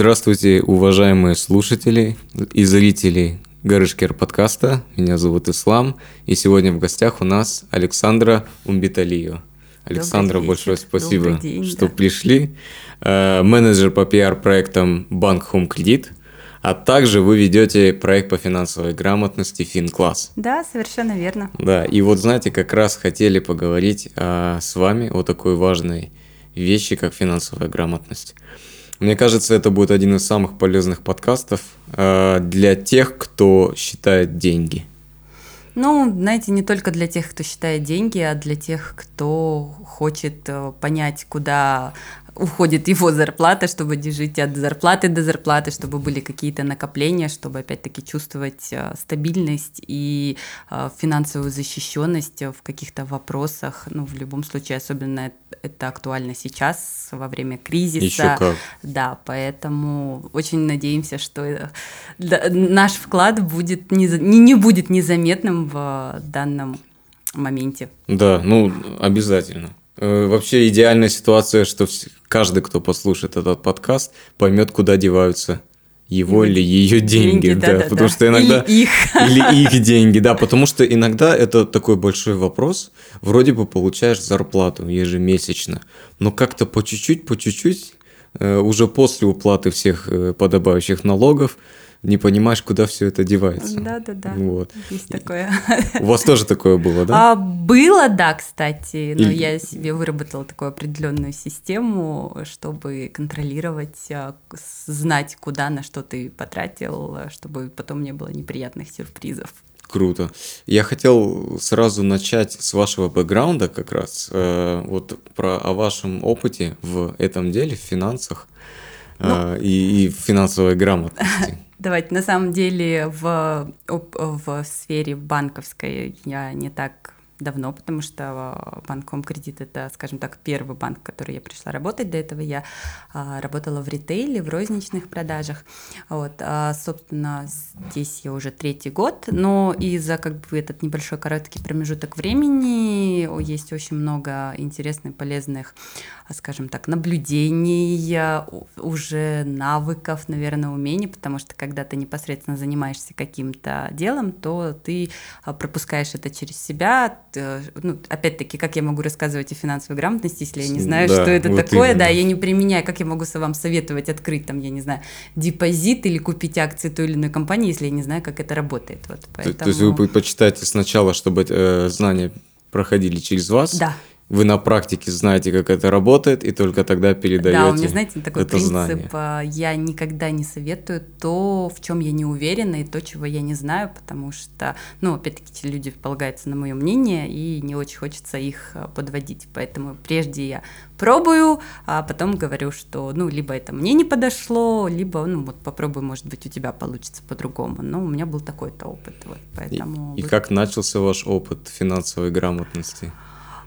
Здравствуйте, уважаемые слушатели и зрители Гарышкер подкаста. Меня зовут Ислам, и сегодня в гостях у нас Александра Умбиталио. Александра, большое спасибо, день, что да. пришли. Э, Менеджер по пиар-проектам Банк Home Кредит, а также вы ведете проект по финансовой грамотности FinClass. Да, совершенно верно. Да, и вот знаете, как раз хотели поговорить а, с вами о такой важной вещи, как финансовая грамотность. Мне кажется, это будет один из самых полезных подкастов а, для тех, кто считает деньги. Ну, знаете, не только для тех, кто считает деньги, а для тех, кто хочет э, понять, куда уходит его зарплата, чтобы жить от зарплаты до зарплаты, чтобы были какие-то накопления, чтобы опять-таки чувствовать э, стабильность и э, финансовую защищенность в каких-то вопросах. Ну, в любом случае, особенно это актуально сейчас, во время кризиса. Еще как. Да, поэтому очень надеемся, что э, наш вклад будет не, не будет незаметным в данном моменте. Да, ну, обязательно. Э, Вообще идеальная ситуация, что каждый, кто послушает этот подкаст, поймет, куда деваются его или ее деньги, деньги, да, да-да-да. потому что иногда Или их. или их деньги, да, потому что иногда это такой большой вопрос, вроде бы получаешь зарплату ежемесячно, но как-то по чуть-чуть, по чуть-чуть, э, уже после уплаты всех э, подобающих налогов, не понимаешь, куда все это девается. Да-да-да, Вот. есть такое. У вас тоже такое было, да? А, было, да, кстати, но Или- я себе выработала такую определенную систему, чтобы контролировать, а, знать, куда на что ты потратил, чтобы потом не было неприятных сюрпризов. Круто. Я хотел сразу начать с вашего бэкграунда как раз, э, вот про о вашем опыте в этом деле, в финансах э, и, и в финансовой грамотности. Давайте, на самом деле в, в сфере банковской я не так давно, потому что банком кредит это, скажем так, первый банк, в который я пришла работать. До этого я а, работала в ритейле, в розничных продажах. Вот, а, собственно, здесь я уже третий год, но и за как бы этот небольшой короткий промежуток времени есть очень много интересных, полезных, а, скажем так, наблюдений, уже навыков, наверное, умений, потому что когда ты непосредственно занимаешься каким-то делом, то ты а, пропускаешь это через себя. Ну, опять-таки, как я могу рассказывать о финансовой грамотности, если я не знаю, Да, что это вот такое, да, именно. я не применяю, как я могу вам советовать открыть там, я не знаю, депозит или купить акции той или иной компании, если я не знаю, как это работает. Вот, То- поэтому... То есть вы предпочитаете сначала, чтобы э, знания проходили через вас, Да. Вы на практике знаете, как это работает, и только тогда передаете Да, у меня, знаете, такой это принцип, знание. а, я никогда не советую то, в чем я не уверена, и то, чего я не знаю, потому что, ну, опять-таки, люди полагаются на мое мнение, и не очень хочется их а, подводить. Поэтому прежде я пробую, а потом говорю, что, ну, либо это мне не подошло, либо, ну, вот попробуй, может быть, у тебя получится по-другому. Но у меня был такой-то опыт, вот, И, поэтому... и вы- как начался ваш опыт финансовой грамотности?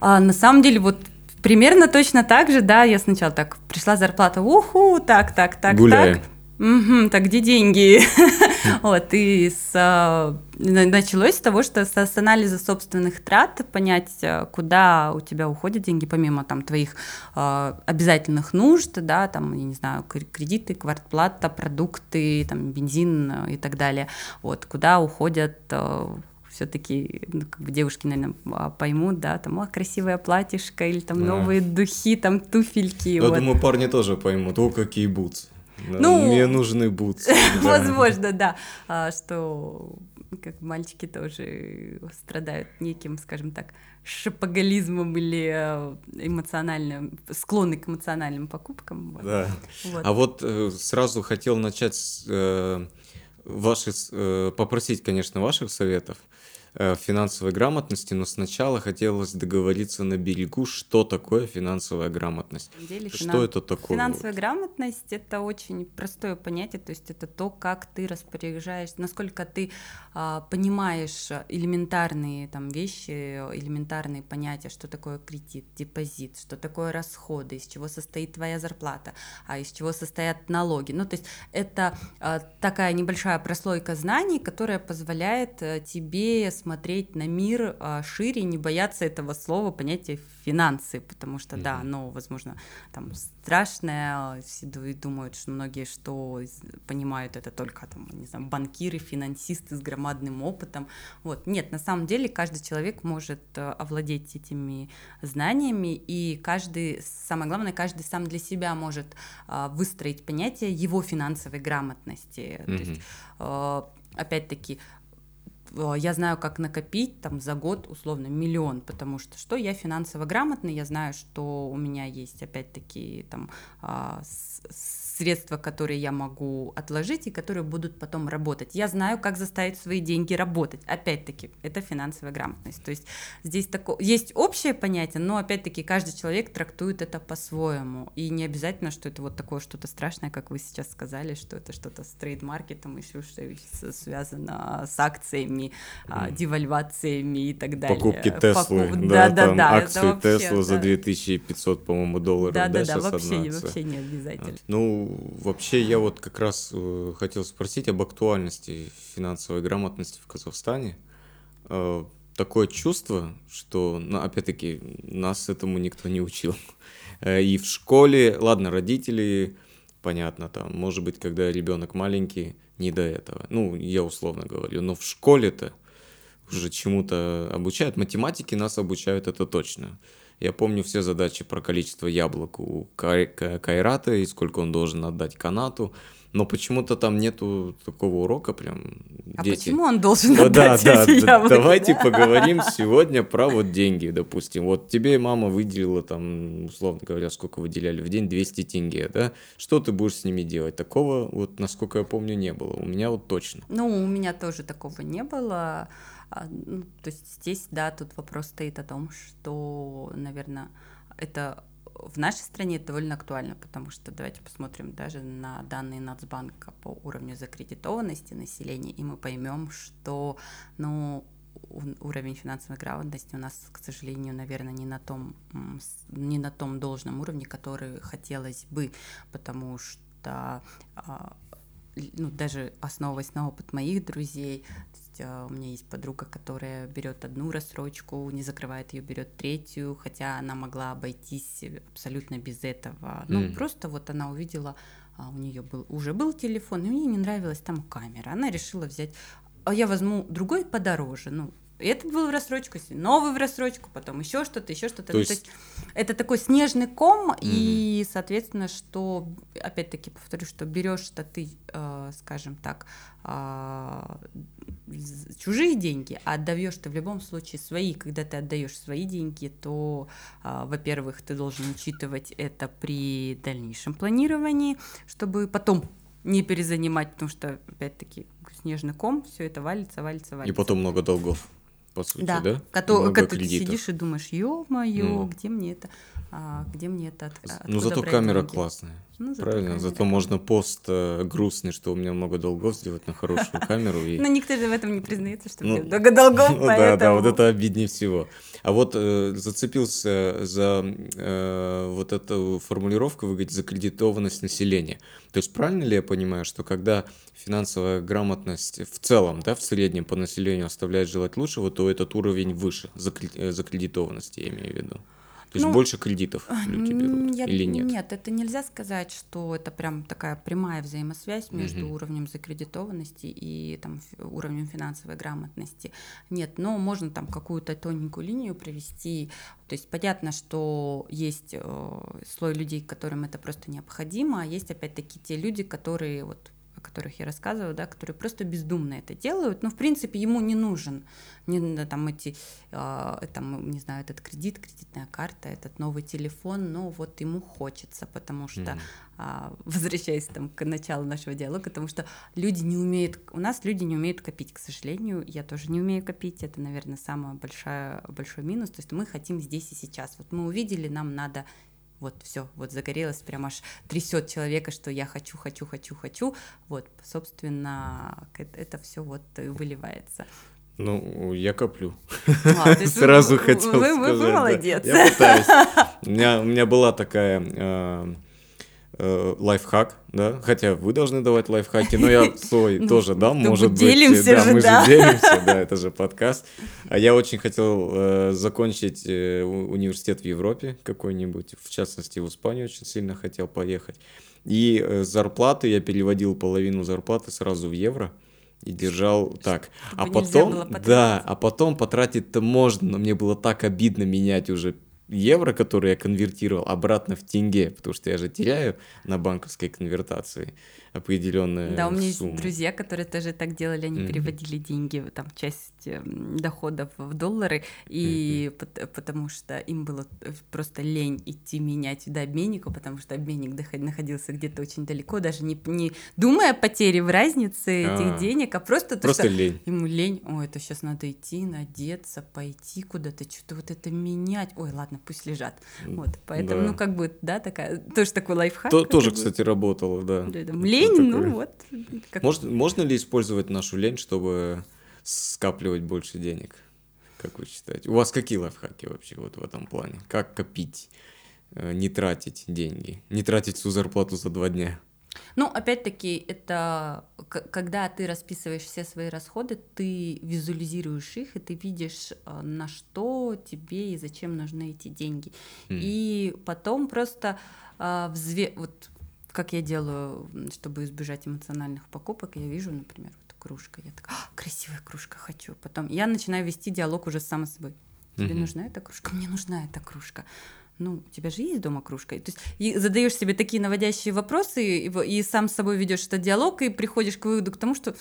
А, на самом деле, вот примерно точно так же, да, я сначала так, пришла зарплата, уху, так, так, так, Гуляем. так. Мгм, так где деньги? Вот, и с, а, на- началось с того, что с, с анализа собственных трат понять, а, куда у тебя уходят деньги, помимо там твоих а, обязательных нужд, да, там, я не знаю, кр- кредиты, квартплата, продукты, там, бензин а, и так далее, вот, куда уходят все-таки ну, как бы девушки, наверное, а, поймут, да, там, о, красивое платьишко, или там новые духи, там, туфельки. Я вот. думаю, парни тоже поймут, о, какие бутсы. Да, Ну, мне нужны бутсы. Возможно, да, а, что как мальчики тоже страдают неким, скажем так, шопоголизмом или э, эмоциональным, склонны к эмоциональным покупкам. вот. Да. Вот. А вот э, сразу хотел начать с э, ваши, э, попросить, конечно, ваших советов финансовой грамотности, но сначала хотелось договориться на берегу, что такое финансовая грамотность. Деле Что финан- это такое? Финансовая грамотность это очень простое понятие, то есть это то, как ты распоряжаешься, насколько ты а, понимаешь элементарные там вещи, элементарные понятия, что такое кредит, депозит, что такое расходы, из чего состоит твоя зарплата, а из чего состоят налоги. Ну, то есть это а, такая небольшая прослойка знаний, которая позволяет э, тебе с смотреть на мир а, шире, не бояться этого слова, понятия финансы, потому что, mm-hmm. да, оно, возможно, там страшное, все думают, что многие, что понимают это только, там, не знаю, банкиры, финансисты с громадным опытом, вот, нет, на самом деле каждый человек может э, овладеть этими знаниями, и каждый, самое главное, каждый сам для себя может а, выстроить понятие его финансовой грамотности, mm-hmm. то есть, а, опять-таки, я знаю, как накопить там за год условно миллион, потому что что я финансово грамотный, я знаю, что у меня есть опять-таки там а, средства, которые я могу отложить и которые будут потом работать. Я знаю, как заставить свои деньги работать. Опять-таки, это финансовая грамотность. То есть здесь такое, есть общее понятие, но опять-таки каждый человек трактует это по-своему. И не обязательно, что это вот такое что-то страшное, как вы сейчас сказали, что это что-то с трейдмаркетом, еще что связано с акциями, mm. девальвациями и так далее. Покупки Теслы, Покуп... да, да, да, да, акции Тесла за 2500, по-моему, долларов. Да, да, да, вообще, вообще не обязательно. Ну, вообще я вот как раз э, хотел спросить об актуальности финансовой грамотности в Казахстане. Э, такое чувство, что, ну, опять-таки, нас этому никто не учил. Э, и в школе, ладно, родители, понятно, там, может быть, когда ребенок маленький, не до этого. Ну, я условно говорю, но в школе-то уже чему-то обучают. Математики нас обучают, это точно. Я помню все задачи про количество яблок у Кайрата и сколько он должен отдать канату. Но почему-то там нету такого урока прям. А дети... почему он должен да, отдать да, эти да, яблоки? Давайте поговорим сегодня про вот деньги, допустим. Вот тебе мама выделила там, условно говоря, сколько выделяли в день, 200 тенге, да? Что ты будешь с ними делать? Такого вот, насколько я помню, не было. У меня вот точно. Ну, у меня тоже такого не было. А, ну, то есть здесь, да, тут вопрос стоит о том, что, наверное, это в нашей стране это довольно актуально, потому что давайте посмотрим даже на данные Нацбанка по уровню закредитованности населения, и мы поймем, что ну, уровень финансовой грамотности у нас, к сожалению, наверное, не на том, не на том должном уровне, который хотелось бы, потому что а, ну, даже основываясь на опыт моих друзей, есть э, у меня есть подруга, которая берет одну рассрочку, не закрывает ее, берет третью, хотя она могла обойтись абсолютно без этого. Ну, mm. просто вот она увидела, а, у нее был уже был телефон, и мне не нравилась там камера. Она решила взять, а я возьму другой подороже, ну, этот был в рассрочку, новый в рассрочку, потом еще что-то, еще что-то. То, есть... То есть это такой снежный ком, mm-hmm. и, соответственно, что, опять-таки, повторю, что берешь-то ты, э, скажем так, э, чужие деньги, а отдаешь ты в любом случае свои. Когда ты отдаешь свои деньги, то, э, во-первых, ты должен учитывать это при дальнейшем планировании, чтобы потом не перезанимать, потому что, опять-таки, снежный ком, все это валится, валится, валится. И потом много долгов по сути, да? да? Когда ты сидишь и думаешь, ё-моё, ну. где мне это, а, где мне это от, Ну, зато камера деньги? классная. Ну, зато Правильно, зато классная. можно пост э, грустный, что у меня много долгов сделать на хорошую камеру. И... Но никто же в этом не признается, что ну, много долгов, ну, Да, да, вот это обиднее всего. А вот э, зацепился за э, вот эту формулировку, вы говорите, закредитованность населения. То есть правильно ли я понимаю, что когда финансовая грамотность в целом, да, в среднем по населению оставляет желать лучшего, то этот уровень выше э, закредитованности, я имею в виду? То есть ну, больше кредитов люди берут я, или нет? Нет, это нельзя сказать, что это прям такая прямая взаимосвязь между угу. уровнем закредитованности и там, уровнем финансовой грамотности. Нет, но можно там какую-то тоненькую линию провести. То есть понятно, что есть э, слой людей, которым это просто необходимо, а есть опять-таки те люди, которые вот которых я рассказываю, да, которые просто бездумно это делают, но в принципе ему не нужен не там эти, э, там, не знаю, этот кредит, кредитная карта, этот новый телефон, но вот ему хочется, потому что, mm э, возвращаясь там к началу нашего диалога, потому что люди не умеют, у нас люди не умеют копить, к сожалению, я тоже не умею копить, это, наверное, самый большой, большой минус, то есть мы хотим здесь и сейчас, вот мы увидели, нам надо вот все, вот загорелось, прям аж трясет человека, что я хочу, хочу, хочу, хочу, вот, собственно, это, все вот выливается. Ну, я коплю. А, Сразу вы, хотел вы, сказать. Вы, вы молодец. Да. Я пытаюсь. У меня, у меня была такая э, э, лайфхак, да, хотя вы должны давать лайфхаки, но я свой Ну, тоже дам, может быть. делимся да, же, мы да. же делимся, да, это же подкаст. А я очень хотел э, закончить э, университет в Европе какой-нибудь, в частности, в Испанию очень сильно хотел поехать. И э, зарплаты, я переводил половину зарплаты сразу в евро и держал так. А Чтобы потом, да, а потом потратить-то можно, но мне было так обидно менять уже евро, которые я конвертировал, обратно в тенге, потому что я же теряю на банковской конвертации определенную Да, у меня есть сумму. друзья, которые тоже так делали, они Мгм. переводили деньги, там, часть эм, доходов в доллары, и пот- потому что им было э, просто лень идти менять до обменника, потому что обменник находился где-то очень далеко, даже не, не думая о потере в разнице А. этих денег, а просто то, Просто что лень. Ему лень, ой, это сейчас надо идти, надеться, пойти куда-то, что-то вот это менять. Ой, ладно, пусть лежат. Вот, поэтому, Да. ну, как бы, да, такая, тоже такой лайфхак. То- тоже, бы. кстати, работало, да. Это Лень, такое. ну вот. как- Может, можно ли использовать нашу лень, чтобы скапливать больше денег? Как вы считаете? У вас какие лайфхаки вообще вот в этом плане? Как копить, э, не тратить деньги, не тратить всю зарплату за два дня? Ну, опять-таки, это когда ты расписываешь все свои расходы, ты визуализируешь их, и ты видишь, э, на что тебе и зачем нужны эти деньги. М. И потом просто а, взве... вот как я делаю, чтобы избежать эмоциональных покупок, я вижу, например, вот кружка, я такая, «А, красивая кружка, хочу. Потом я начинаю вести диалог уже сам с собой. Тебе Мгм. нужна эта кружка? Мне нужна эта кружка. Ну, у тебя же есть дома кружка? То есть и задаешь себе такие наводящие вопросы, и, и сам с собой ведешь этот диалог, и приходишь к выводу к тому, что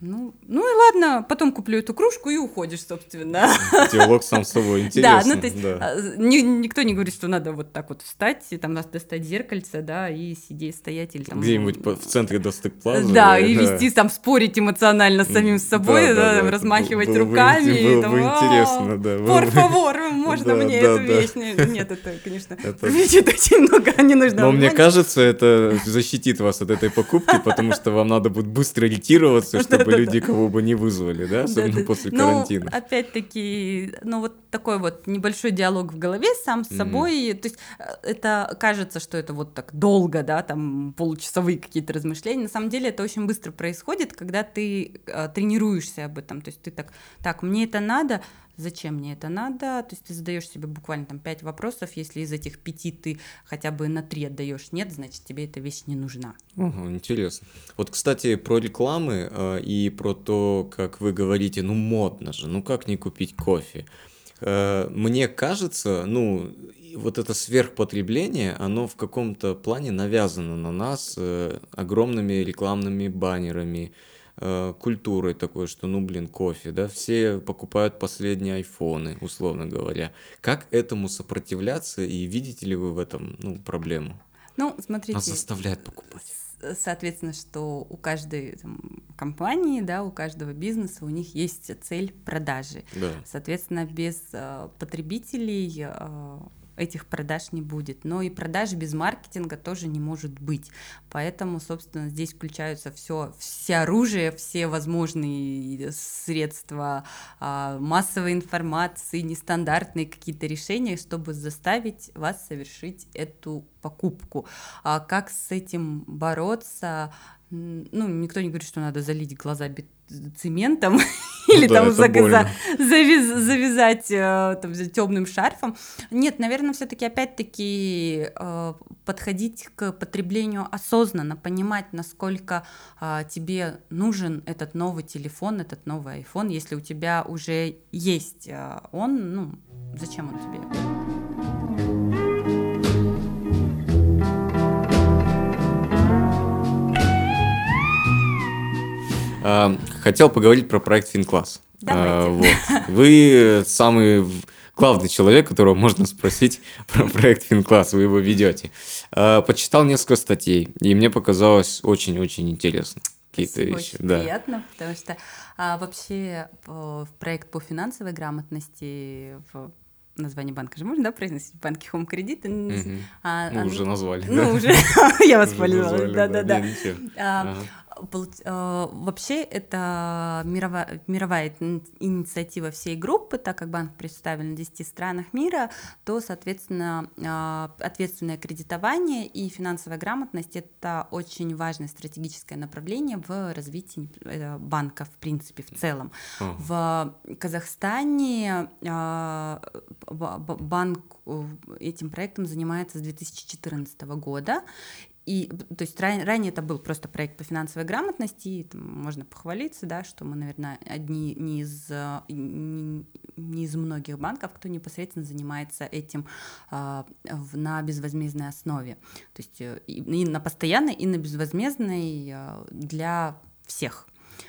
ну, ну и ладно, потом куплю эту кружку и уходишь, собственно. Диалог сам с собой Да, интересно. ну то есть да. а, ни- никто не говорит, что надо вот так вот встать, и там надо достать зеркальце, да, и сидеть, стоять или там... Где-нибудь в центре Достык Плаза. Да, и вести там спорить эмоционально с самим собой, Да, да, да, да. размахивать Было бы руками. и было там, бы «А, интересно, да, бы- favor, можно Да, мне да, эту да. вещь? Не- Нет, это, конечно, привлечет очень много ненужного Но мне кажется, это защитит вас от этой покупки, потому что вам надо будет быстро ретироваться, чтобы Да-да-да. люди кого бы не вызвали, да, особенно после Ну, карантина. опять-таки, ну вот такой вот небольшой диалог в голове сам с собой. То есть э, это кажется, что это вот так долго, да, там получасовые какие-то размышления. На самом деле это очень быстро происходит, когда ты э, тренируешься об этом. То есть ты так, так, мне это надо, зачем мне это надо? То есть ты задаешь себе буквально там пять вопросов, если из этих пяти ты хотя бы на три отдаешь нет, значит тебе эта вещь не нужна. Ага, интересно. Вот, кстати, про рекламы э, и про то, как вы говорите, ну модно же, ну как не купить кофе. Э, мне кажется, ну, вот это сверхпотребление, оно в каком-то плане навязано на нас э, огромными рекламными баннерами, э, культурой такой, что, ну, блин, кофе, да, все покупают последние айфоны, условно говоря. Как этому сопротивляться и видите ли вы в этом, ну, проблему? Ну, смотрите. Нас заставляют покупать. соответственно, что у каждой там, компании, да, у каждого бизнеса у них есть цель продажи. Да. Соответственно, без э, потребителей э, этих продаж не будет. Но и продаж без маркетинга тоже не может быть. Поэтому, собственно, здесь включаются все, все оружие, все возможные средства а, массовой информации, нестандартные какие-то решения, чтобы заставить вас совершить эту покупку. А как с этим бороться? Ну, никто не говорит, что надо залить глаза бет- цементом или Ну да, там это зак- больно. за- завяз- завязать э, там, темным шарфом. Нет, наверное, все-таки опять-таки э, подходить к потреблению осознанно, понимать, насколько а, тебе нужен этот новый телефон, этот новый iPhone, если у тебя уже есть он, ну, зачем он тебе? Хотел поговорить про проект Финкласс. Давайте. А, вот. Вы самый главный человек, которого можно спросить про проект Финкласс, вы его ведете. А, Почитал несколько статей, и мне показалось очень-очень интересно. Какие-то вещи. очень Да. приятно, потому что а, вообще в, в проект по финансовой грамотности в название банка же можно, да, произносить? Банки Home Кредит. Мгм. А, Ну, а, уже назвали. Ну, да? уже я воспользовалась, да-да-да. Э, вообще это мировая, мировая инициатива всей группы, так как банк представлен в 10 странах мира, то, соответственно, э, ответственное кредитование и финансовая грамотность — это очень важное стратегическое направление в развитии э, банка, в принципе, в целом. Oh. В Казахстане банк этим проектом занимается с 2014 года, и, то есть ран, ранее это был просто проект по финансовой грамотности, и там, можно похвалиться, да, что мы, наверное, одни не из, не, не из многих банков, кто непосредственно занимается этим э, в, на безвозмездной основе. То есть э, и, и на постоянной, и на безвозмездной э, для всех.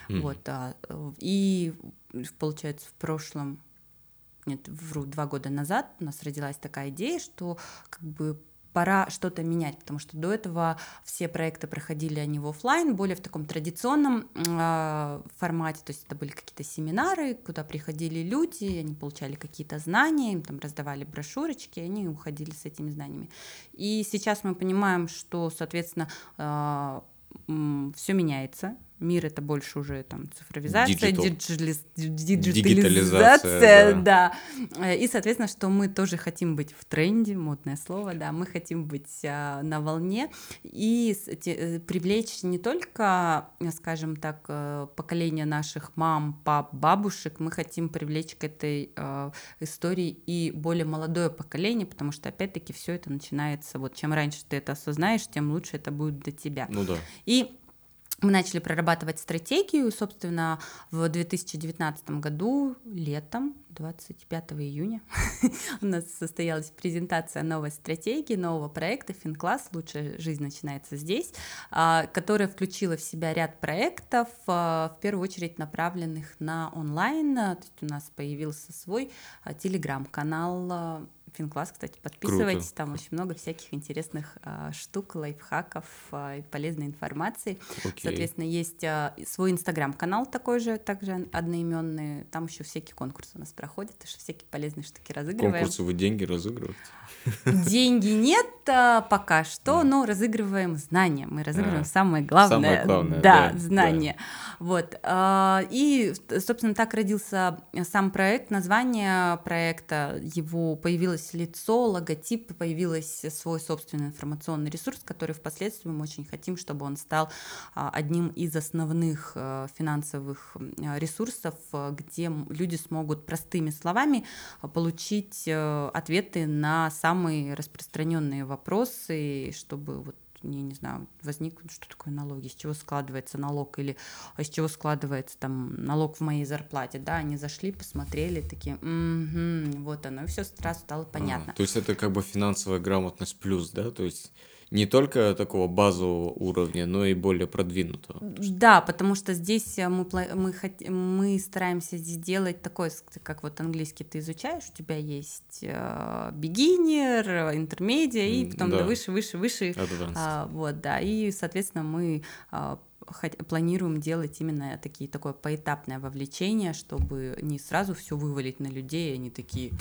Mm. Вот, э, и получается в прошлом нет, вру, два года назад у нас родилась такая идея, что как бы пора что-то менять, потому что до этого все проекты проходили они в офлайн, более в таком традиционном э, формате, то есть это были какие-то семинары, куда приходили люди, они получали какие-то знания, им там раздавали брошюрочки, они уходили с этими знаниями. И сейчас мы понимаем, что, соответственно, э, все меняется, мир это больше уже там цифровизация, диджитализация, диджитализация, да. да. И, соответственно, что мы тоже хотим быть в тренде, модное слово, да, мы хотим быть а, на волне и те, привлечь не только, скажем так, э, поколение наших мам, пап, бабушек, мы хотим привлечь к этой э, истории и более молодое поколение, потому что, опять-таки, все это начинается, вот чем раньше ты это осознаешь, тем лучше это будет для тебя. Ну да. И мы начали прорабатывать стратегию, собственно, в 2019 году, летом, 25 июня, у нас состоялась презентация новой стратегии, нового проекта «Финкласс. Лучшая жизнь начинается здесь», а, которая включила в себя ряд проектов, а, в первую очередь направленных на онлайн. То есть у нас появился свой а, телеграм-канал, Финкласс, кстати, подписывайтесь, Круто. там очень много всяких интересных а, штук, лайфхаков а, и полезной информации. Окей. Соответственно, есть а, свой инстаграм-канал такой же, также одноименный, там еще всякие конкурсы у нас проходят, всякие полезные штуки разыгрываем. Конкурсы вы деньги разыгрываете? Деньги нет а, пока что, но разыгрываем знания. Мы разыгрываем а, самое главное. Самое главное, да, да знания. Да. Вот. А, и, собственно, так родился сам проект. Название проекта, его появилось лицо, логотип, появилось свой собственный информационный ресурс, который впоследствии мы очень хотим, чтобы он стал а, одним из основных а, финансовых ресурсов, где люди смогут простыми словами получить э, ответы на самые распространенные вопросы, чтобы вот я не знаю, возникнут, что такое налоги, из чего складывается налог или а из чего складывается там налог в моей зарплате, да, они зашли, посмотрели, такие, угу, вот оно, и все сразу стало понятно. А, то есть это как бы финансовая грамотность плюс, да, то есть не только такого базового уровня, но и более продвинутого. Да, потому что здесь э, мы, мы, мы стараемся сделать такой, как вот английский ты изучаешь, у тебя есть э, beginner, интермедиа, и потом да. выше, выше, выше. А, вот, да, и, соответственно, мы планируем делать именно такие, такое поэтапное вовлечение, чтобы не сразу все вывалить на людей, они такие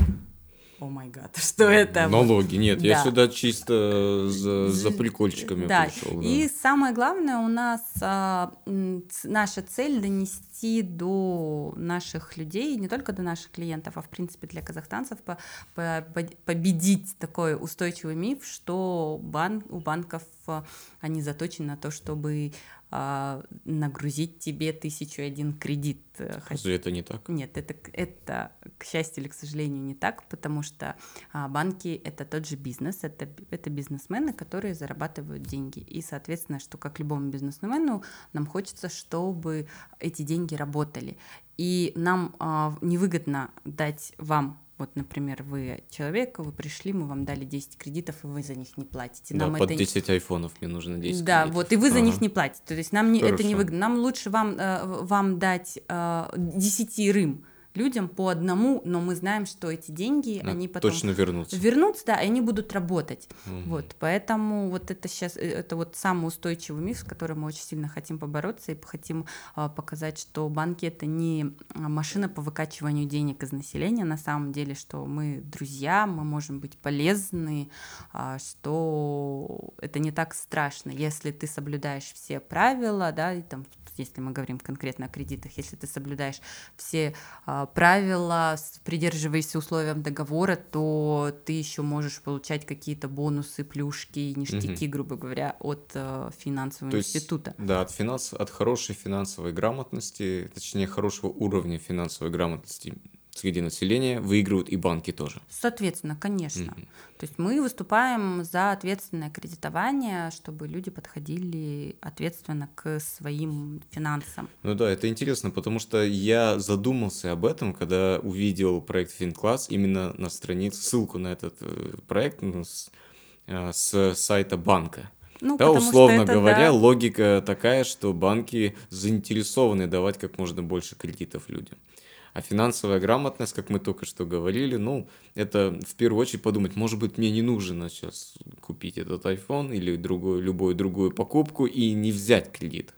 о май гад, что это? Налоги, нет, да. я сюда чисто за, за прикольчиками да. пришел. Да. И самое главное у нас а, наша цель донести до наших людей, не только до наших клиентов, а в принципе для казахстанцев по, по, победить такой устойчивый миф, что бан, у банков а, они заточены на то, чтобы а, нагрузить тебе тысячу один кредит. Э, Разве это не так? Нет, это, это, к счастью или к сожалению, не так, потому что а, банки — это тот же бизнес, это, это бизнесмены, которые зарабатывают деньги. И, соответственно, что как любому бизнесмену, нам хочется, чтобы эти деньги работали. И нам а, невыгодно дать вам вот, например, вы человек, вы пришли, мы вам дали 10 кредитов, и вы за них не платите. Нам да, это... под 10 айфонов мне нужно 10 Да, кредитов. вот, и вы за ага. них не платите. То есть нам не, это не выгодно. Нам лучше вам, э, вам дать э, 10 рым, людям по одному, но мы знаем, что эти деньги, Да, они потом Точно вернутся. вернутся, да, и они будут работать. Мгм. Вот, поэтому вот это сейчас, это вот самый устойчивый миф, с которым мы очень сильно хотим побороться и хотим а, показать, что банки это не а, машина по выкачиванию денег из населения, на самом деле, что мы друзья, мы можем быть полезны, а, что это не так страшно, если ты соблюдаешь все правила, да, и там, если мы говорим конкретно о кредитах, если ты соблюдаешь все а, правила, с- придерживаешься условиям договора, то ты еще можешь получать какие-то бонусы, плюшки, ништяки, грубо говоря, от э, финансового То есть, института. Да, от, финанс... от хорошей финансовой грамотности, точнее, хорошего уровня финансовой грамотности среди населения выигрывают и банки тоже. Соответственно, конечно. Мгм. То есть мы выступаем за ответственное кредитование, чтобы люди подходили ответственно к своим финансам. Ну да, это интересно, потому что я задумался об этом, когда увидел проект FinClass именно на странице, ссылку на этот э, проект ну, с, э, с сайта банка. Ну, Да, условно это, говоря, да, логика такая, что банки заинтересованы давать как можно больше кредитов людям. А финансовая грамотность, как мы только что говорили, ну, это в первую очередь подумать, может быть, мне не нужно сейчас купить этот iPhone или другую, любую другую покупку и не взять кредит.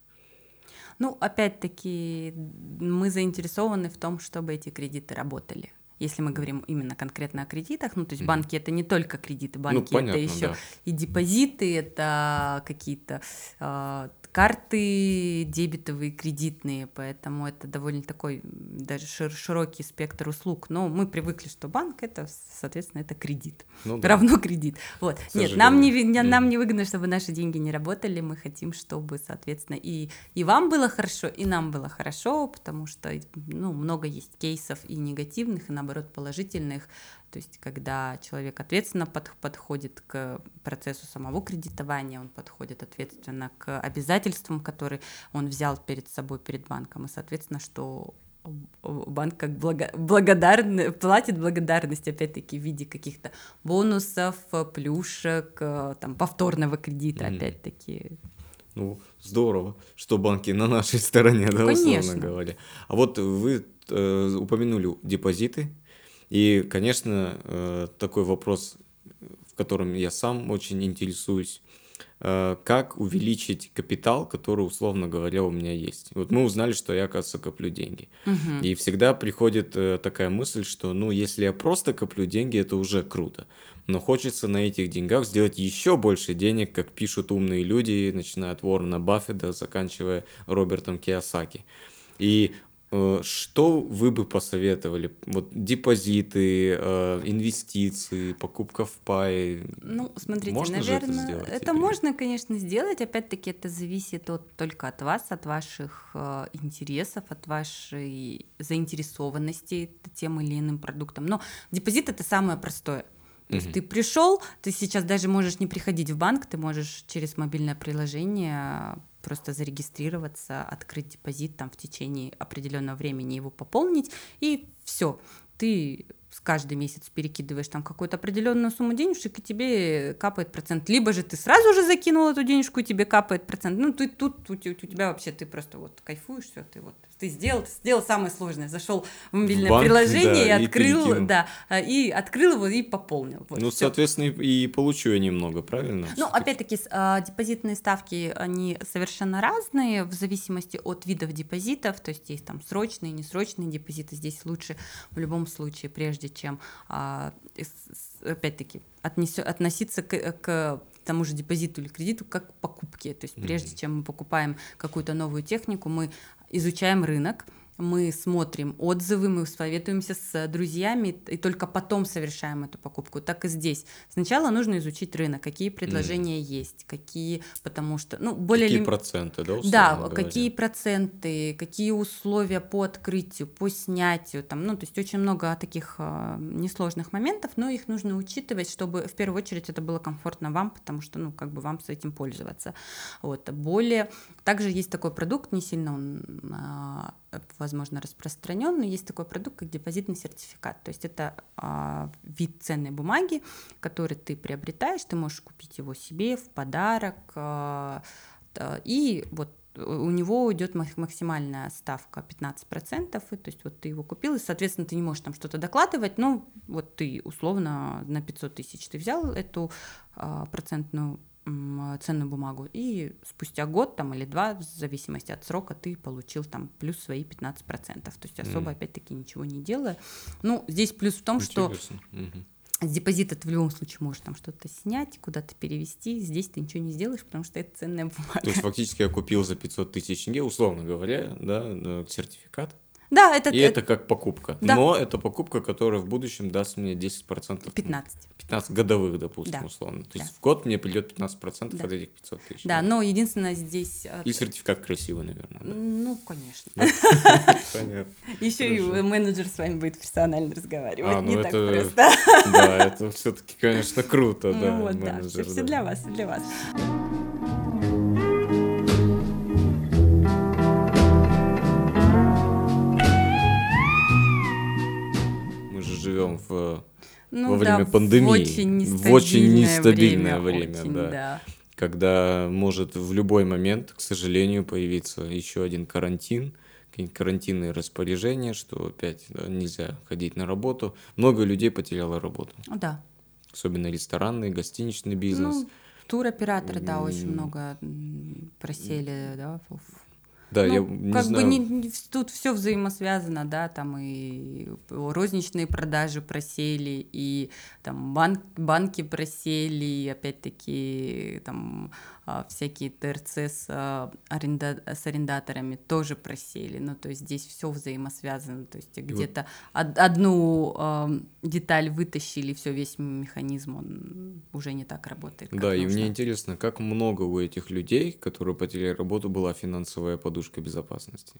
Ну, опять-таки, мы заинтересованы в том, чтобы эти кредиты работали. Если мы говорим именно конкретно о кредитах, ну, то есть Мгм. банки это не только кредиты, банки ну, понятно, это еще да. и депозиты, это какие-то а, карты дебетовые, кредитные, поэтому это довольно такой даже шир- широкий спектр услуг. Но мы привыкли, что банк это, соответственно, это кредит, Ну, да. равно кредит. Вот. Нет, нам не, не- нам не выгодно, чтобы наши деньги не работали, мы хотим, чтобы, соответственно, и, и вам было хорошо, и нам было хорошо, потому что ну, много есть кейсов и негативных, и наоборот положительных. То есть, когда человек ответственно под- подходит к процессу самого кредитования, он подходит ответственно к обязательствам, которые он взял перед собой, перед банком, и, соответственно, что банк как благо- благодарный, платит благодарность, опять-таки, в виде каких-то бонусов, плюшек, э, там, повторного кредита, Мгм. опять-таки. Ну, здорово, что банки на нашей стороне, да, условно Конечно. говоря. А вот вы э, упомянули депозиты, и, конечно, э, такой вопрос, в котором я сам очень интересуюсь, э, как увеличить капитал, который, условно говоря, у меня есть. Вот мы узнали, что я, оказывается, коплю деньги. Мгм. И всегда приходит э, такая мысль, что, ну, если я просто коплю деньги, это уже круто. Но хочется на этих деньгах сделать еще больше денег, как пишут умные люди, начиная от Уоррена Баффета, заканчивая Робертом Киосаки. И что вы бы посоветовали? Вот депозиты, э, инвестиции, покупка в пай. Ну, смотрите, Можно же это наверное, сделать это или- можно, конечно, сделать. Опять-таки, это зависит от, только от вас, от ваших э, интересов, от вашей заинтересованности тем или иным продуктом. Но депозит это самое простое. То есть Мгм. ты пришел, ты сейчас даже можешь не приходить в банк, ты можешь через мобильное приложение просто зарегистрироваться, открыть депозит там в течение определенного времени его пополнить и все. Ты каждый месяц перекидываешь там какую-то определенную сумму денежек, и тебе капает процент. Либо же ты сразу же закинул эту денежку, и тебе капает процент. Ну, ты тут, у, у тебя вообще ты просто вот кайфуешь, все, ты вот ты сделал, ты сделал самое сложное, зашел в мобильное банк, приложение да, и и открыл, перекинул. да, и открыл его и пополнил. Вот, ну, всё. соответственно, и, и получу я немного, правильно? Ну, опять-таки, а, депозитные ставки, они совершенно разные в зависимости от видов депозитов, то есть есть там срочные, несрочные депозиты. Здесь лучше в любом случае, прежде чем, а, опять-таки, отнесё- относиться к, к тому же депозиту или кредиту как к покупке. То есть прежде Мгм. чем мы покупаем какую-то новую технику, мы изучаем рынок, мы смотрим отзывы, мы советуемся с друзьями и только потом совершаем эту покупку. Так и здесь. Сначала нужно изучить рынок, какие предложения есть, какие, потому что, ну, более Какие ли- проценты, да, да, говоря? какие проценты, какие условия по открытию, по снятию, там, ну, то есть очень много таких э, несложных моментов, но их нужно учитывать, чтобы в первую очередь это было комфортно вам, потому что, ну, как бы вам с этим пользоваться. Вот, более, также есть такой продукт, не сильно он, а, возможно, распространен, но есть такой продукт, как депозитный сертификат, то есть это а, вид ценной бумаги, который ты приобретаешь, ты можешь купить его себе в подарок, а, И вот у него идет максимальная ставка 15%, и, то есть вот ты его купил, и, соответственно, ты не можешь там что-то докладывать, ну, вот ты условно на 500 тысяч ты взял эту а, процентную ценную бумагу, и спустя год там или два, в зависимости от срока, ты получил там плюс свои 15%. То есть особо, mm. опять-таки, ничего не делая. Ну, здесь плюс в том, Интересно. что... Mm-hmm с депозита ты в любом случае можешь там что-то снять, куда-то перевести. Здесь ты ничего не сделаешь, потому что это ценная бумага. То есть фактически я купил за 500 тысяч тенге, условно говоря, да, э, сертификат. Да, это... И это, это как покупка. Да. Но это покупка, которая в будущем даст мне 10%. 15. 15 годовых, допустим, да. условно. То есть да. в год мне придет 15% да. от этих 500 тысяч. Да, но единственное здесь... Э, и сертификат красивый, наверное. Да? Ну, конечно. Понятно. Еще и менеджер с вами будет персонально разговаривать. А, ну Не так просто. Да, это все-таки, конечно, круто, да. Ну вот, да. Все для вас, для вас. Живем в ну, во время да, пандемии. В очень нестабильное, в очень нестабильное время, время очень, да. да. Когда может в любой момент, к сожалению, появиться еще один карантин, какие-нибудь карантинные распоряжения, что опять да, нельзя ходить на работу. Много людей потеряло работу. Да. Особенно ресторанный, гостиничный бизнес. Ну, туроператоры, да, очень много просели, да, да, ну, я не как знаю. бы не, тут все взаимосвязано, да, там и розничные продажи просели, и там банк, банки просели, и опять-таки там всякие ТРЦ с, а, аренда, с арендаторами тоже просели. Ну, то есть здесь все взаимосвязано. То есть где-то вот. одну э, деталь вытащили, все, весь механизм он уже не так работает. да, нужно. и мне интересно, как много у этих людей, которые потеряли работу, была финансовая подушка безопасности?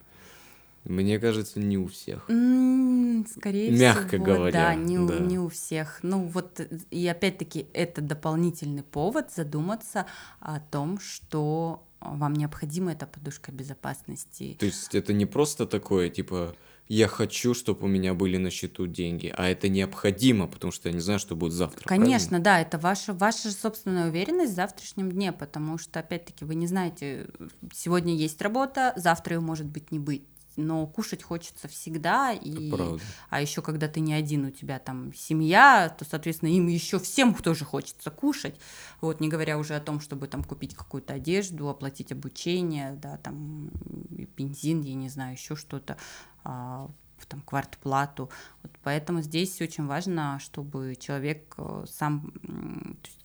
Мне кажется, не у всех. Скорее Мягко всего, говоря. Да, не, да. У, не у всех. Ну вот, и опять-таки, это дополнительный повод задуматься о том, что вам необходима эта подушка безопасности. То есть это не просто такое, типа, я хочу, чтобы у меня были на счету деньги, а это необходимо, потому что я не знаю, что будет завтра. Конечно, правильно? да, это ваша, ваша собственная уверенность в завтрашнем дне, потому что, опять-таки, вы не знаете, сегодня есть работа, завтра ее может быть не быть но кушать хочется всегда. И... А еще когда ты не один, у тебя там семья, то, соответственно, им еще всем тоже хочется кушать. Вот, не говоря уже о том, чтобы там купить какую-то одежду, оплатить обучение, да, там бензин, я не знаю, еще что-то а, там, квартплату. Вот поэтому здесь очень важно, чтобы человек э, сам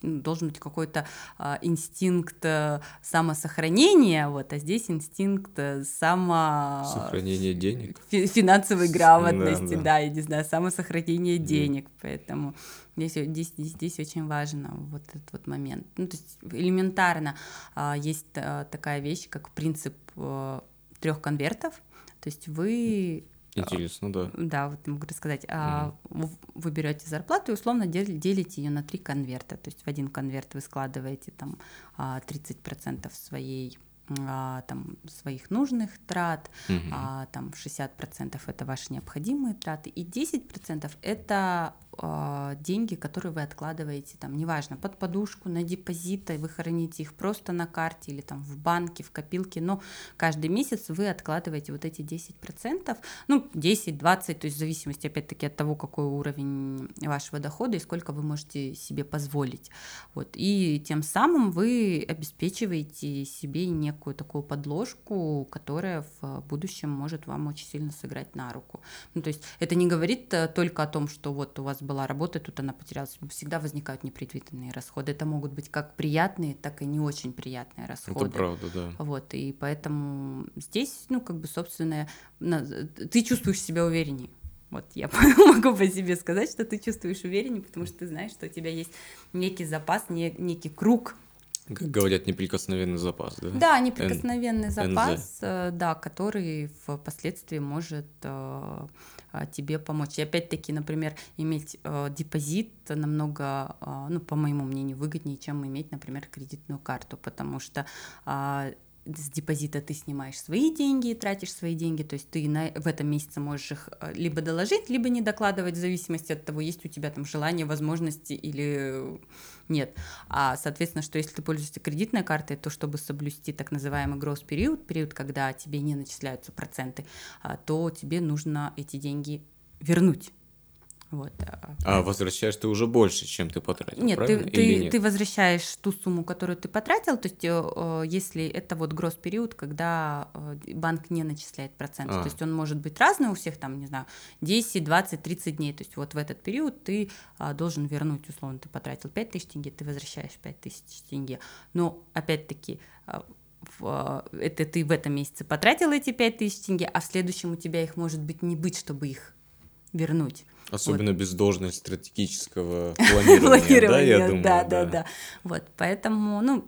ну, должен быть какой-то а, инстинкт э, самосохранения, вот, а здесь инстинкт э, само... Сохранения денег. Финансовой грамотности, да, да. да, я не знаю, самосохранение денег, поэтому здесь, здесь, здесь, здесь очень важно вот этот вот момент. Ну, то есть элементарно а, есть такая вещь, как принцип трех конвертов, то есть вы Интересно, да. Да, вот могу рассказать. А, вы берете зарплату и условно делите ее на три конверта. То есть в один конверт вы складываете там 30% а, своей а, там, своих нужных трат, угу. а, там 60% это ваши необходимые траты, и 10% это а, деньги, которые вы откладываете, там, неважно, под подушку, на депозиты, вы храните их просто на карте или там в банке, в копилке, но каждый месяц вы откладываете вот эти 10%, ну, 10-20, то есть в зависимости, опять-таки, от того, какой уровень вашего дохода и сколько вы можете себе позволить. Вот, и тем самым вы обеспечиваете себе некую такую подложку, которая в будущем может вам очень сильно сыграть на руку. Ну, то есть это не говорит э, только о том, что вот у вас была работа, тут она потерялась. Всегда возникают непредвиденные расходы. Это могут быть как приятные, так и не очень приятные расходы. Это правда, да. Вот, и поэтому здесь, ну, как бы, собственно, ты чувствуешь себя увереннее. Вот я могу по себе сказать, что ты чувствуешь увереннее, потому что ты знаешь, что у тебя есть некий запас, некий круг как говорят, неприкосновенный запас, да? Да, неприкосновенный Н- запас, НЗ. Э, да, который впоследствии может э, тебе помочь. И опять-таки, например, иметь э, депозит намного, э, ну, по моему мнению, выгоднее, чем иметь, например, кредитную карту, потому что э, с депозита ты снимаешь свои деньги тратишь свои деньги, то есть ты на, в этом месяце можешь их э, либо доложить, либо не докладывать, в зависимости от того, есть у тебя там желание, возможности или нет. А, соответственно, что если ты пользуешься кредитной картой, то чтобы соблюсти так называемый gross период, период, когда тебе не начисляются проценты, а, то тебе нужно эти деньги вернуть вот. А, а возвращаешь ты уже больше, чем ты потратил, нет, правильно? Ты, ты, нет? ты возвращаешь ту сумму, которую ты потратил, то есть э, если это вот гроз период, когда э, банк не начисляет проценты, а. то есть он может быть разный у всех, там, не знаю, 10, 20, 30 дней, то есть вот в этот период ты э, должен вернуть, условно, ты потратил 5 тысяч тенге, ты возвращаешь 5 тысяч тенге, но опять-таки в, это ты в этом месяце потратил эти 5 тысяч тенге, а в следующем у тебя их может быть не быть, чтобы их вернуть. Особенно вот. без должного стратегического планирования, да, я думаю. Да, да, да. Вот, поэтому, ну,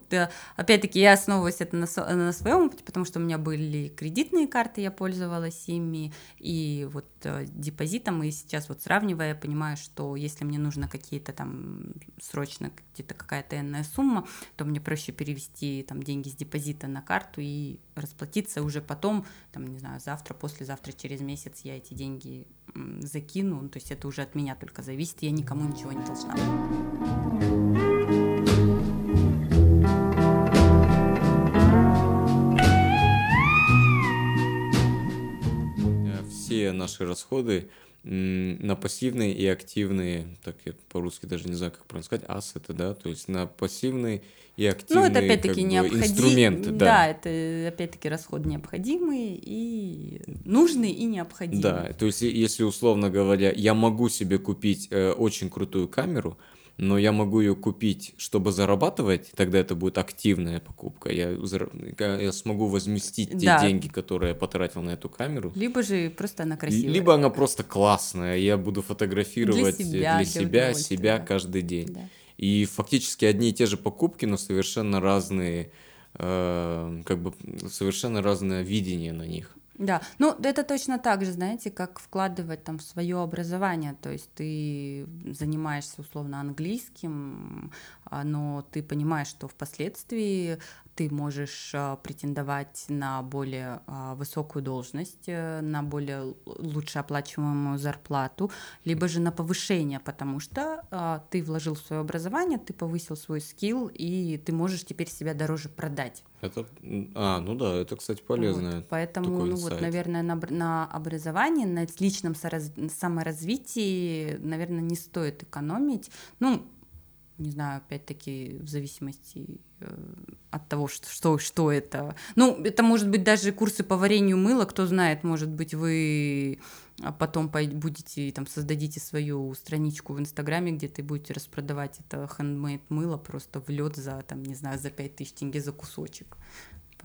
опять-таки, я основываюсь это на, своем опыте, потому что у меня были кредитные карты, я пользовалась ими, и вот э, депозитом, и сейчас вот сравнивая, я понимаю, что если мне нужно какие-то там срочно где-то какая-то энная сумма, то мне проще перевести там деньги с депозита на карту и расплатиться уже потом, там, не знаю, завтра, послезавтра, через месяц я эти деньги закину, ну, то есть это уже от меня только зависит, я никому ничего не должна. Все наши расходы на пассивные и активные, так я по-русски даже не знаю, как правильно сказать, ассеты, да, то есть на пассивные и активные ну, это опять-таки необходим... инструменты. Да. да, это опять-таки расход необходимый и нужный и необходимый. Да, то есть если условно говоря, я могу себе купить э, очень крутую камеру, но я могу ее купить, чтобы зарабатывать, тогда это будет активная покупка. Я, я смогу возместить те да. деньги, которые я потратил на эту камеру. Либо же просто она красивая. Либо она просто классная, я буду фотографировать для себя, для себя, себя да. каждый день. Да. И фактически одни и те же покупки, но совершенно разные, э, как бы совершенно разное видение на них. Да, ну это точно так же, знаете, как вкладывать там в свое образование, то есть ты занимаешься условно английским, а, но ты понимаешь, что впоследствии ты можешь а, претендовать на более а, высокую должность, э, на более лучше оплачиваемую зарплату, либо же на повышение, потому что ты вложил в свое образование, ты повысил свой скилл, и ты можешь теперь себя дороже продать. Это, а, ну да, это, кстати, полезно. Вот, поэтому, ну вот, наверное, на, на образовании, на личном саморазвитии, наверное, не стоит экономить. Ну, не знаю, опять-таки, в зависимости э, от того, что, что, что это. Ну, это может быть даже курсы по варенью мыла, кто знает, может быть, вы а, потом будете, там, создадите свою страничку в Инстаграме, где ты будете распродавать это хендмейд мыло просто в лед за, там, не знаю, за 5000 тенге за кусочек.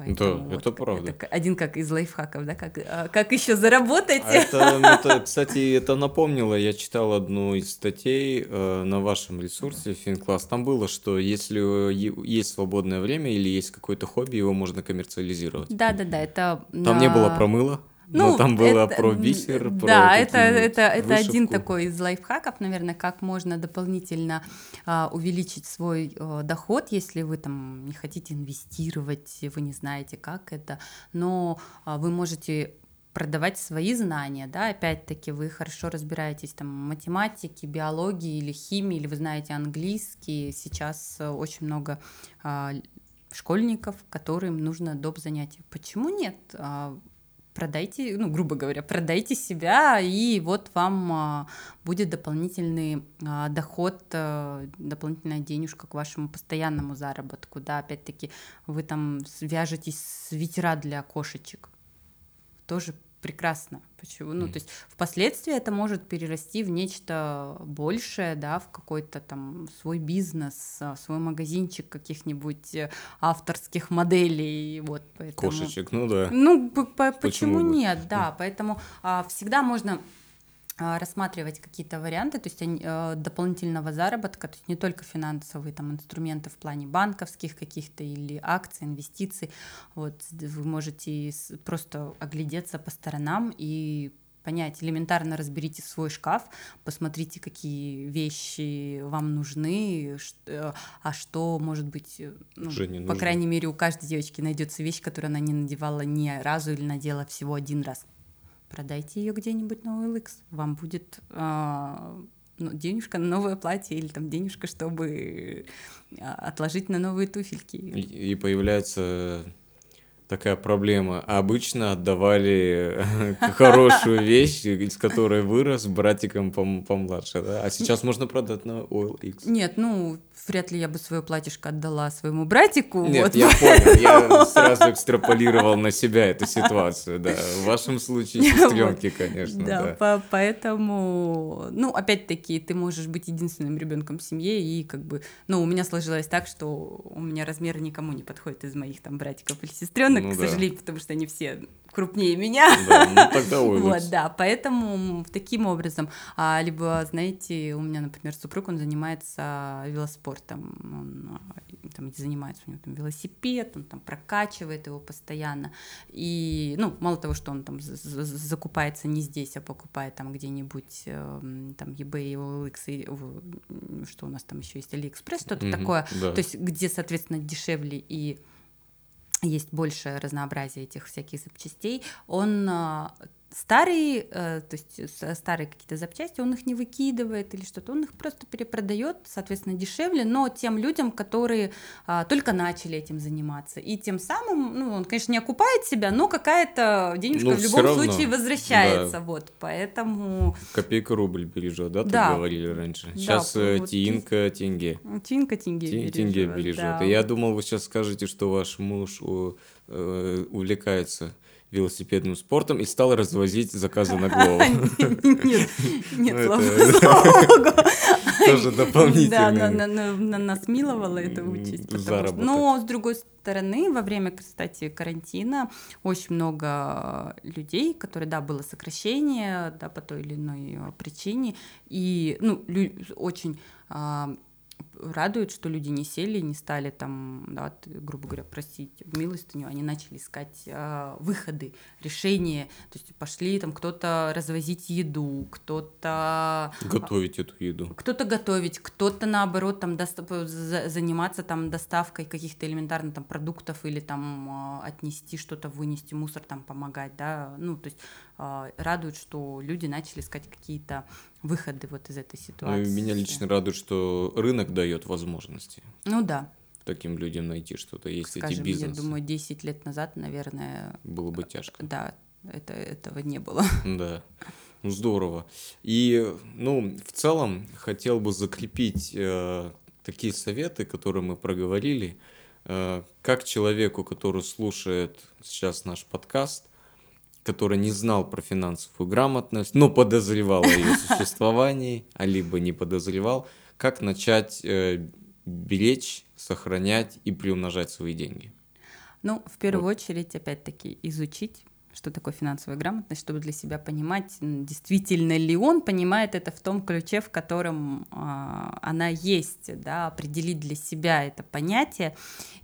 Поэтому да, вот это правда. Это один как из лайфхаков, да, как, а, как еще заработать. А это, ну, это, кстати, это напомнило, я читал одну из статей э, на вашем ресурсе Финкласс. Там было, что если есть свободное время или есть какое-то хобби, его можно коммерциализировать. Да, да, да, это. Там не было про мыло. Ну, Но там было это, про бисер, про Да, это, это, это один такой из лайфхаков, наверное, как можно дополнительно а, увеличить свой а, доход, если вы там не хотите инвестировать, вы не знаете, как это, но а, вы можете продавать свои знания, да, опять-таки вы хорошо разбираетесь там в математике, биологии или химии, или вы знаете английский, сейчас э, очень много а, школьников, которым нужно доп. занятия. Почему нет? А, продайте, ну, грубо говоря, продайте себя, и вот вам а, будет дополнительный а, доход, а, дополнительная денежка к вашему постоянному заработку, да, опять-таки вы там свяжетесь с ветера для кошечек, тоже прекрасно. Почему? Ну, то есть впоследствии это может перерасти в нечто большее, да, в какой-то там свой бизнес, а, свой магазинчик каких-нибудь э, авторских моделей, вот. Поэтому... Кошечек, ну да. Ну, почему, почему нет, да, поэтому а, всегда можно рассматривать какие-то варианты, то есть э, дополнительного заработка, то есть не только финансовые там инструменты в плане банковских каких-то или акций, инвестиций. Вот вы можете просто оглядеться по сторонам и понять. Элементарно разберите свой шкаф, посмотрите, какие вещи вам нужны, э, а что, может быть, э, ну, по нужно. крайней мере, у каждой девочки найдется вещь, которую она не надевала ни разу или надела всего один раз. Продайте ее где-нибудь на OLX, вам будет э, ну, денежка на новое платье или там денежка, чтобы а, отложить на новые туфельки. И, и появляется такая проблема. Обычно отдавали хорошую вещь, из которой вырос братиком помладше, да? А сейчас можно продать на OLX. Нет, ну, вряд ли я бы свое платьишко отдала своему братику. Нет, вот. я понял, я сразу экстраполировал на себя эту ситуацию, да. В вашем случае сестренки, конечно, да. Да, поэтому, ну, опять-таки, ты можешь быть единственным ребенком в семье, и как бы, ну, у меня сложилось так, что у меня размер никому не подходит из моих там братиков или сестренок, ну, к сожалению, потому что они все крупнее меня. Да, ну тогда Вот, да, поэтому таким образом. А, либо, знаете, у меня, например, супруг, он занимается велоспортом, он там занимается, у него там велосипед, он там прокачивает его постоянно. И, ну, мало того, что он там закупается не здесь, а покупает там где-нибудь, эм, там, eBay, OLX, что у нас там еще есть, AliExpress, что-то mm-hmm, такое, да. то есть где, соответственно, дешевле и есть больше разнообразия этих всяких запчастей, он а, старые, э, то есть старые какие-то запчасти, он их не выкидывает или что-то, он их просто перепродает, соответственно, дешевле, но тем людям, которые а, только начали этим заниматься. И тем самым, ну, он, конечно, не окупает себя, но какая-то денежка ну, в любом равно, случае возвращается. Да. Вот, поэтому... Копейка рубль бережет, да, да. говорили раньше? Сейчас да, вот тинка тенге. Тинка тенге бережет. Тенге бережет. Да. Я думал, вы сейчас скажете, что ваш муж э, увлекается велосипедным спортом и стал развозить заказы на голову. Нет, нет, слава богу. Тоже дополнительно. Да, нас миловала эта участь. Но, с другой стороны, во время, кстати, карантина очень много людей, которые, да, было сокращение, да, по той или иной причине, и, ну, очень а, радует, что люди не сели, не стали там, да, грубо говоря, просить милостыню, они начали искать э, выходы, решения, то есть пошли там кто-то развозить еду, кто-то... Готовить эту еду. Кто-то готовить, кто-то наоборот там доста- заниматься там доставкой каких-то элементарных там продуктов или там э, отнести что-то, вынести мусор, там помогать, да, ну, то есть э, радует, что люди начали искать какие-то выходы вот из этой ситуации. Ну, меня лично радует, что рынок дает возможности. Ну да. Таким людям найти что-то, если Скажем, эти бизнесы. Я думаю, 10 лет назад, наверное... Было бы тяжко. Да, это, этого не было. Да. Ну, здорово. И, ну, в целом, хотел бы закрепить э, такие советы, которые мы проговорили, э, как человеку, который слушает сейчас наш подкаст, который не знал про финансовую грамотность, но подозревал о ее существовании, а либо не подозревал, как начать э, беречь, сохранять и приумножать свои деньги? Ну, в первую вот. очередь, опять-таки, изучить что такое финансовая грамотность, чтобы для себя понимать, действительно ли он понимает это в том ключе, в котором э, она есть, да, определить для себя это понятие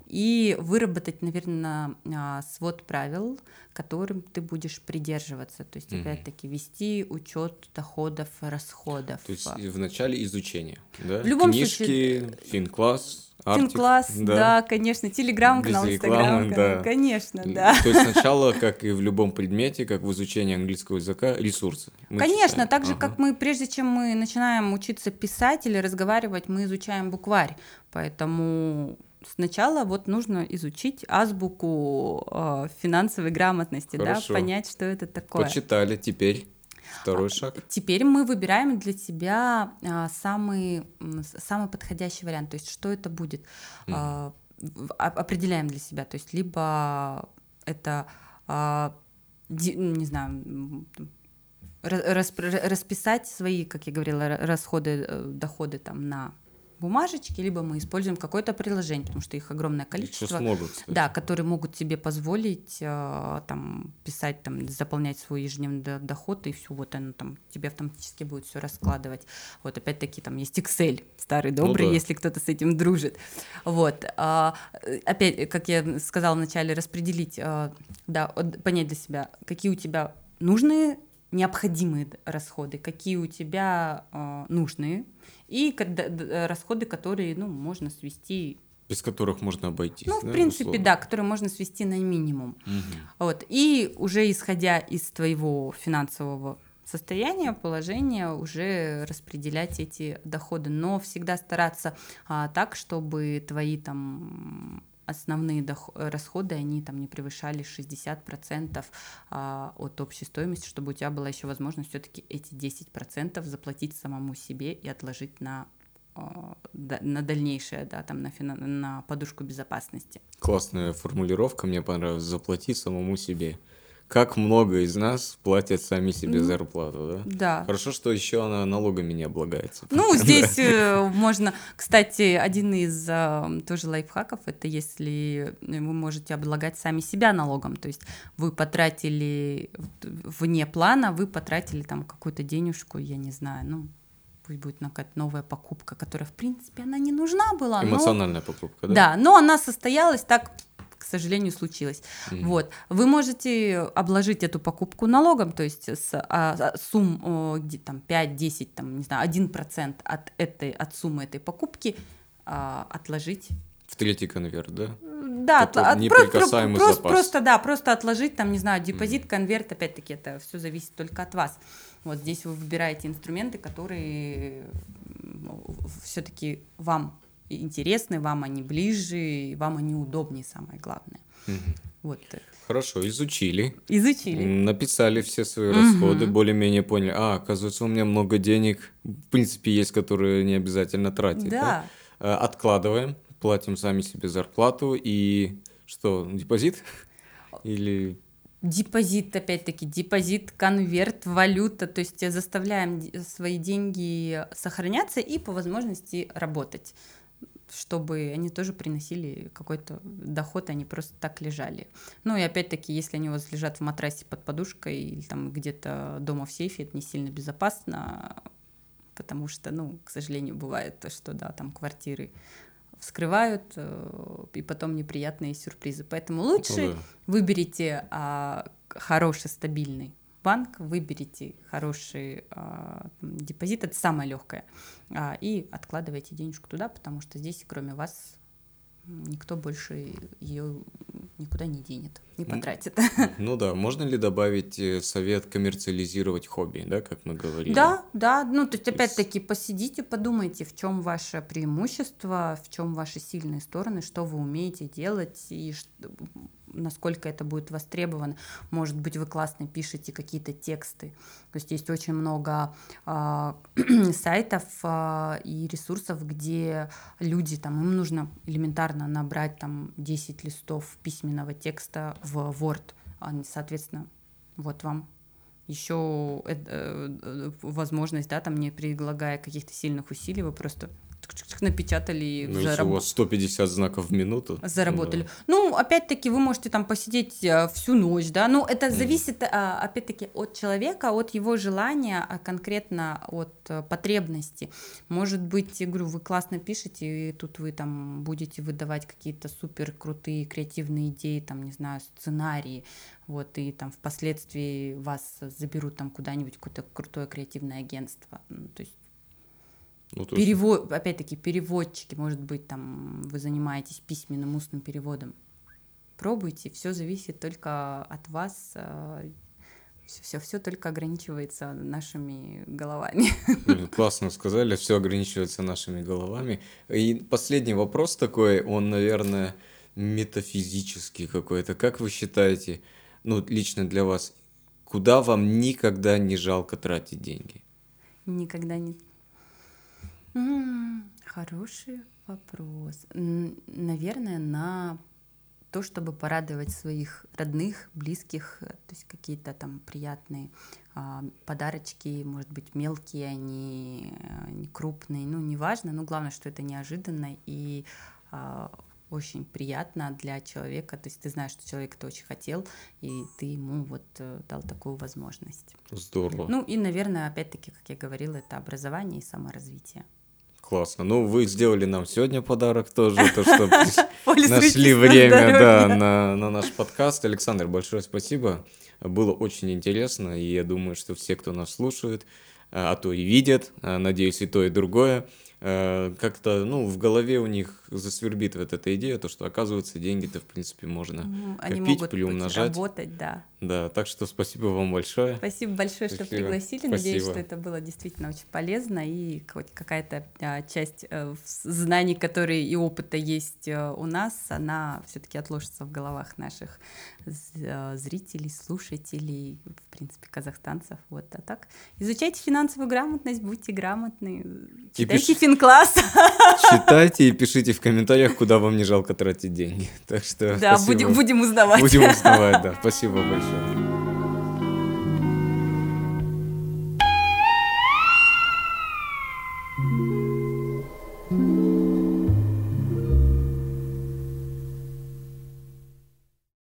и выработать, наверное, э, свод правил, которым ты будешь придерживаться. То есть, mm-hmm. опять-таки, вести учет доходов, расходов. То есть в начале изучения, да? В любом Книжки, случае... финкласс, Финкласс, да. да, конечно, телеграм-канал, инстаграм, да. конечно, да. То есть сначала, как и в любом предмете, как в изучении английского языка, ресурсы. конечно, читаем. так же, ага. как мы, прежде чем мы начинаем учиться писать или разговаривать, мы изучаем букварь, поэтому сначала вот нужно изучить азбуку э, финансовой грамотности, Хорошо. да, понять, что это такое. Почитали, теперь Второй а, шаг. Теперь мы выбираем для себя а, самый, самый подходящий вариант. То есть, что это будет? Mm. Определяем для себя. То есть, либо это, не знаю, расписать свои, как я говорила, расходы, э, доходы там на бумажечки, либо мы используем какое-то приложение, потому что их огромное количество, могут, да, которые могут тебе позволить э, там писать, там заполнять свой ежедневный доход и все, вот оно там тебе автоматически будет все раскладывать. Вот опять-таки там есть Excel старый ну добрый, ну, да. если кто-то с этим дружит. Вот э, опять, как я сказала вначале, распределить, э, да, понять для себя, какие у тебя нужные необходимые расходы, какие у тебя э, нужные, и когда, расходы, которые ну, можно свести без которых можно обойтись. Ну, в да, принципе, условно. да, которые можно свести на минимум. Угу. Вот. И уже исходя из твоего финансового состояния, положения, уже распределять эти доходы. Но всегда стараться а, так, чтобы твои там основные доход, расходы, они там не превышали 60% а, от общей стоимости, чтобы у тебя была еще возможность все-таки эти 10% заплатить самому себе и отложить на а, на дальнейшее, да, там на, фина... на подушку безопасности. Классная формулировка, мне понравилась, заплати самому себе. Как много из нас платят сами себе зарплату, да? Да. Хорошо, что еще она налогами не облагается. Ну, здесь э, можно, кстати, один из э, тоже лайфхаков, это если вы можете облагать сами себя налогом, то есть вы потратили вне плана, вы потратили там какую-то денежку, я не знаю, ну, пусть будет какая-то новая покупка, которая, в принципе, она не нужна была. Эмоциональная но... покупка, да? Да, но она состоялась так сожалению, случилось. Mm-hmm. Вот. Вы можете обложить эту покупку налогом, то есть с а, сумм где, там 5-10, там, не знаю, 1% от, этой, от суммы этой покупки а, отложить. В третий конверт, да? Да, от, от, просто, просто, просто, да, просто отложить, там, не знаю, депозит, mm-hmm. конверт, опять-таки, это все зависит только от вас. Вот здесь вы выбираете инструменты, которые все-таки вам интересны, вам они ближе, вам они удобнее, самое главное. Угу. Вот. Хорошо, изучили. Изучили. Написали все свои угу. расходы, более-менее поняли. А, оказывается, у меня много денег, в принципе, есть, которые не обязательно тратить. Да. да? А, откладываем, платим сами себе зарплату и что, депозит? Или Депозит, опять-таки, депозит, конверт, валюта, то есть заставляем свои деньги сохраняться и по возможности работать чтобы они тоже приносили какой-то доход, они просто так лежали. Ну и опять-таки, если они у вас лежат в матрасе под подушкой или там где-то дома в сейфе, это не сильно безопасно, потому что, ну, к сожалению, бывает, что, да, там квартиры вскрывают, э, и потом неприятные сюрпризы. Поэтому лучше ну, да. выберите а, хороший, стабильный банк, выберите хороший а, депозит, это самое легкое, а, и откладывайте денежку туда, потому что здесь, кроме вас, никто больше ее никуда не денет, не потратит. Ну да, можно ли добавить э, совет коммерциализировать хобби, да, как мы говорили? Да, да, ну то есть опять-таки посидите, подумайте, в чем ваше преимущество, в чем ваши сильные стороны, что вы умеете делать и насколько это будет востребовано. Может быть, вы классно пишете какие-то тексты. То есть есть очень много э, сайтов э, и ресурсов, где люди, там, им нужно элементарно набрать там 10 листов письменного текста в Word. Соответственно, вот вам еще э, э, возможность, да, там не предлагая каких-то сильных усилий, вы просто напечатали. Ну, если у вас 150 знаков в минуту. Заработали. Да. Ну, опять-таки, вы можете там посидеть э, всю ночь, да, ну, это зависит, mm. опять-таки, от человека, от его желания, а конкретно от э, потребности. Может быть, я говорю, вы классно пишете, и тут вы там будете выдавать какие-то супер крутые креативные идеи, там, не знаю, сценарии, вот, и там впоследствии вас заберут там куда-нибудь, какое-то крутое креативное агентство. То есть ну, Перевод, опять-таки, переводчики, может быть, там вы занимаетесь письменным устным переводом. Пробуйте, все зависит только от вас. Все, э, все, только ограничивается нашими головами. Классно сказали, все ограничивается нашими головами. И последний вопрос такой, он, наверное, метафизический какой-то. Как вы считаете, ну, лично для вас, куда вам никогда не жалко тратить деньги? Никогда не Хороший вопрос. Наверное, на то, чтобы порадовать своих родных, близких, э, то есть какие-то там приятные а, подарочки, может быть, мелкие, они а, не крупные, ну, неважно, но главное, что это неожиданно и а, очень приятно для человека, то есть ты знаешь, что человек это очень хотел, и ты ему вот э, дал такую возможность. Здорово. Ну и, наверное, опять-таки, как я говорила, это образование и саморазвитие. Классно. Ну, вы сделали нам сегодня подарок тоже, то, что нашли время да, на, на наш подкаст. Александр, большое спасибо. Было очень интересно, и я думаю, что все, кто нас слушает, а то и видят, а, надеюсь, и то, и другое, как-то, ну, в голове у них засвербит вот эта идея, то, что, оказывается, деньги-то, в принципе, можно Они копить, могут приумножать. работать, да. Да, так что спасибо вам большое. Спасибо большое, спасибо. что пригласили. Спасибо. Надеюсь, что это было действительно очень полезно, и хоть какая-то а, часть а, знаний, которые и опыта есть а, у нас, она все таки отложится в головах наших зрителей, слушателей, в принципе, казахстанцев. Вот, а так, изучайте финансовую грамотность, будьте грамотны, читайте пиш... финкласс. Читайте и пишите в комментариях, куда вам не жалко тратить деньги. Так что да, будем, будем узнавать. Будем узнавать, да. Спасибо большое.